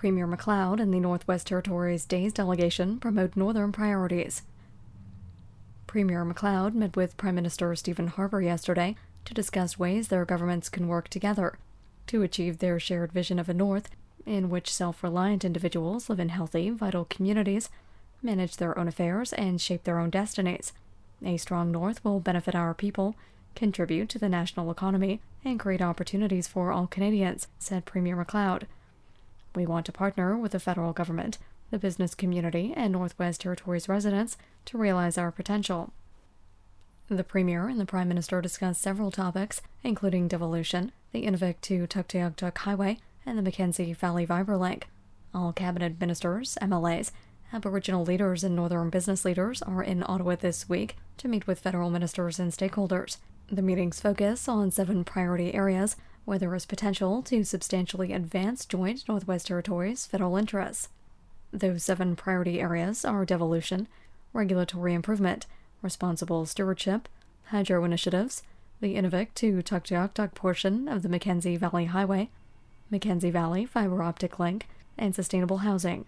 Premier McLeod and the Northwest Territories Days delegation promote Northern priorities. Premier McLeod met with Prime Minister Stephen Harper yesterday to discuss ways their governments can work together to achieve their shared vision of a North in which self reliant individuals live in healthy, vital communities, manage their own affairs, and shape their own destinies. A strong North will benefit our people, contribute to the national economy, and create opportunities for all Canadians, said Premier McLeod. We want to partner with the federal government, the business community, and Northwest Territories residents to realize our potential. The Premier and the Prime Minister discussed several topics, including devolution, the Inuvik to Tuktoyaktuk Highway, and the Mackenzie Valley Fiber Link. All cabinet ministers, MLAs, Aboriginal leaders, and Northern business leaders are in Ottawa this week to meet with federal ministers and stakeholders. The meetings focus on seven priority areas where there is potential to substantially advance joint Northwest Territories federal interests. Those seven priority areas are devolution, regulatory improvement, responsible stewardship, hydro initiatives, the Inuvik to Tuktoyaktuk portion of the Mackenzie Valley Highway, Mackenzie Valley fiber optic link, and sustainable housing.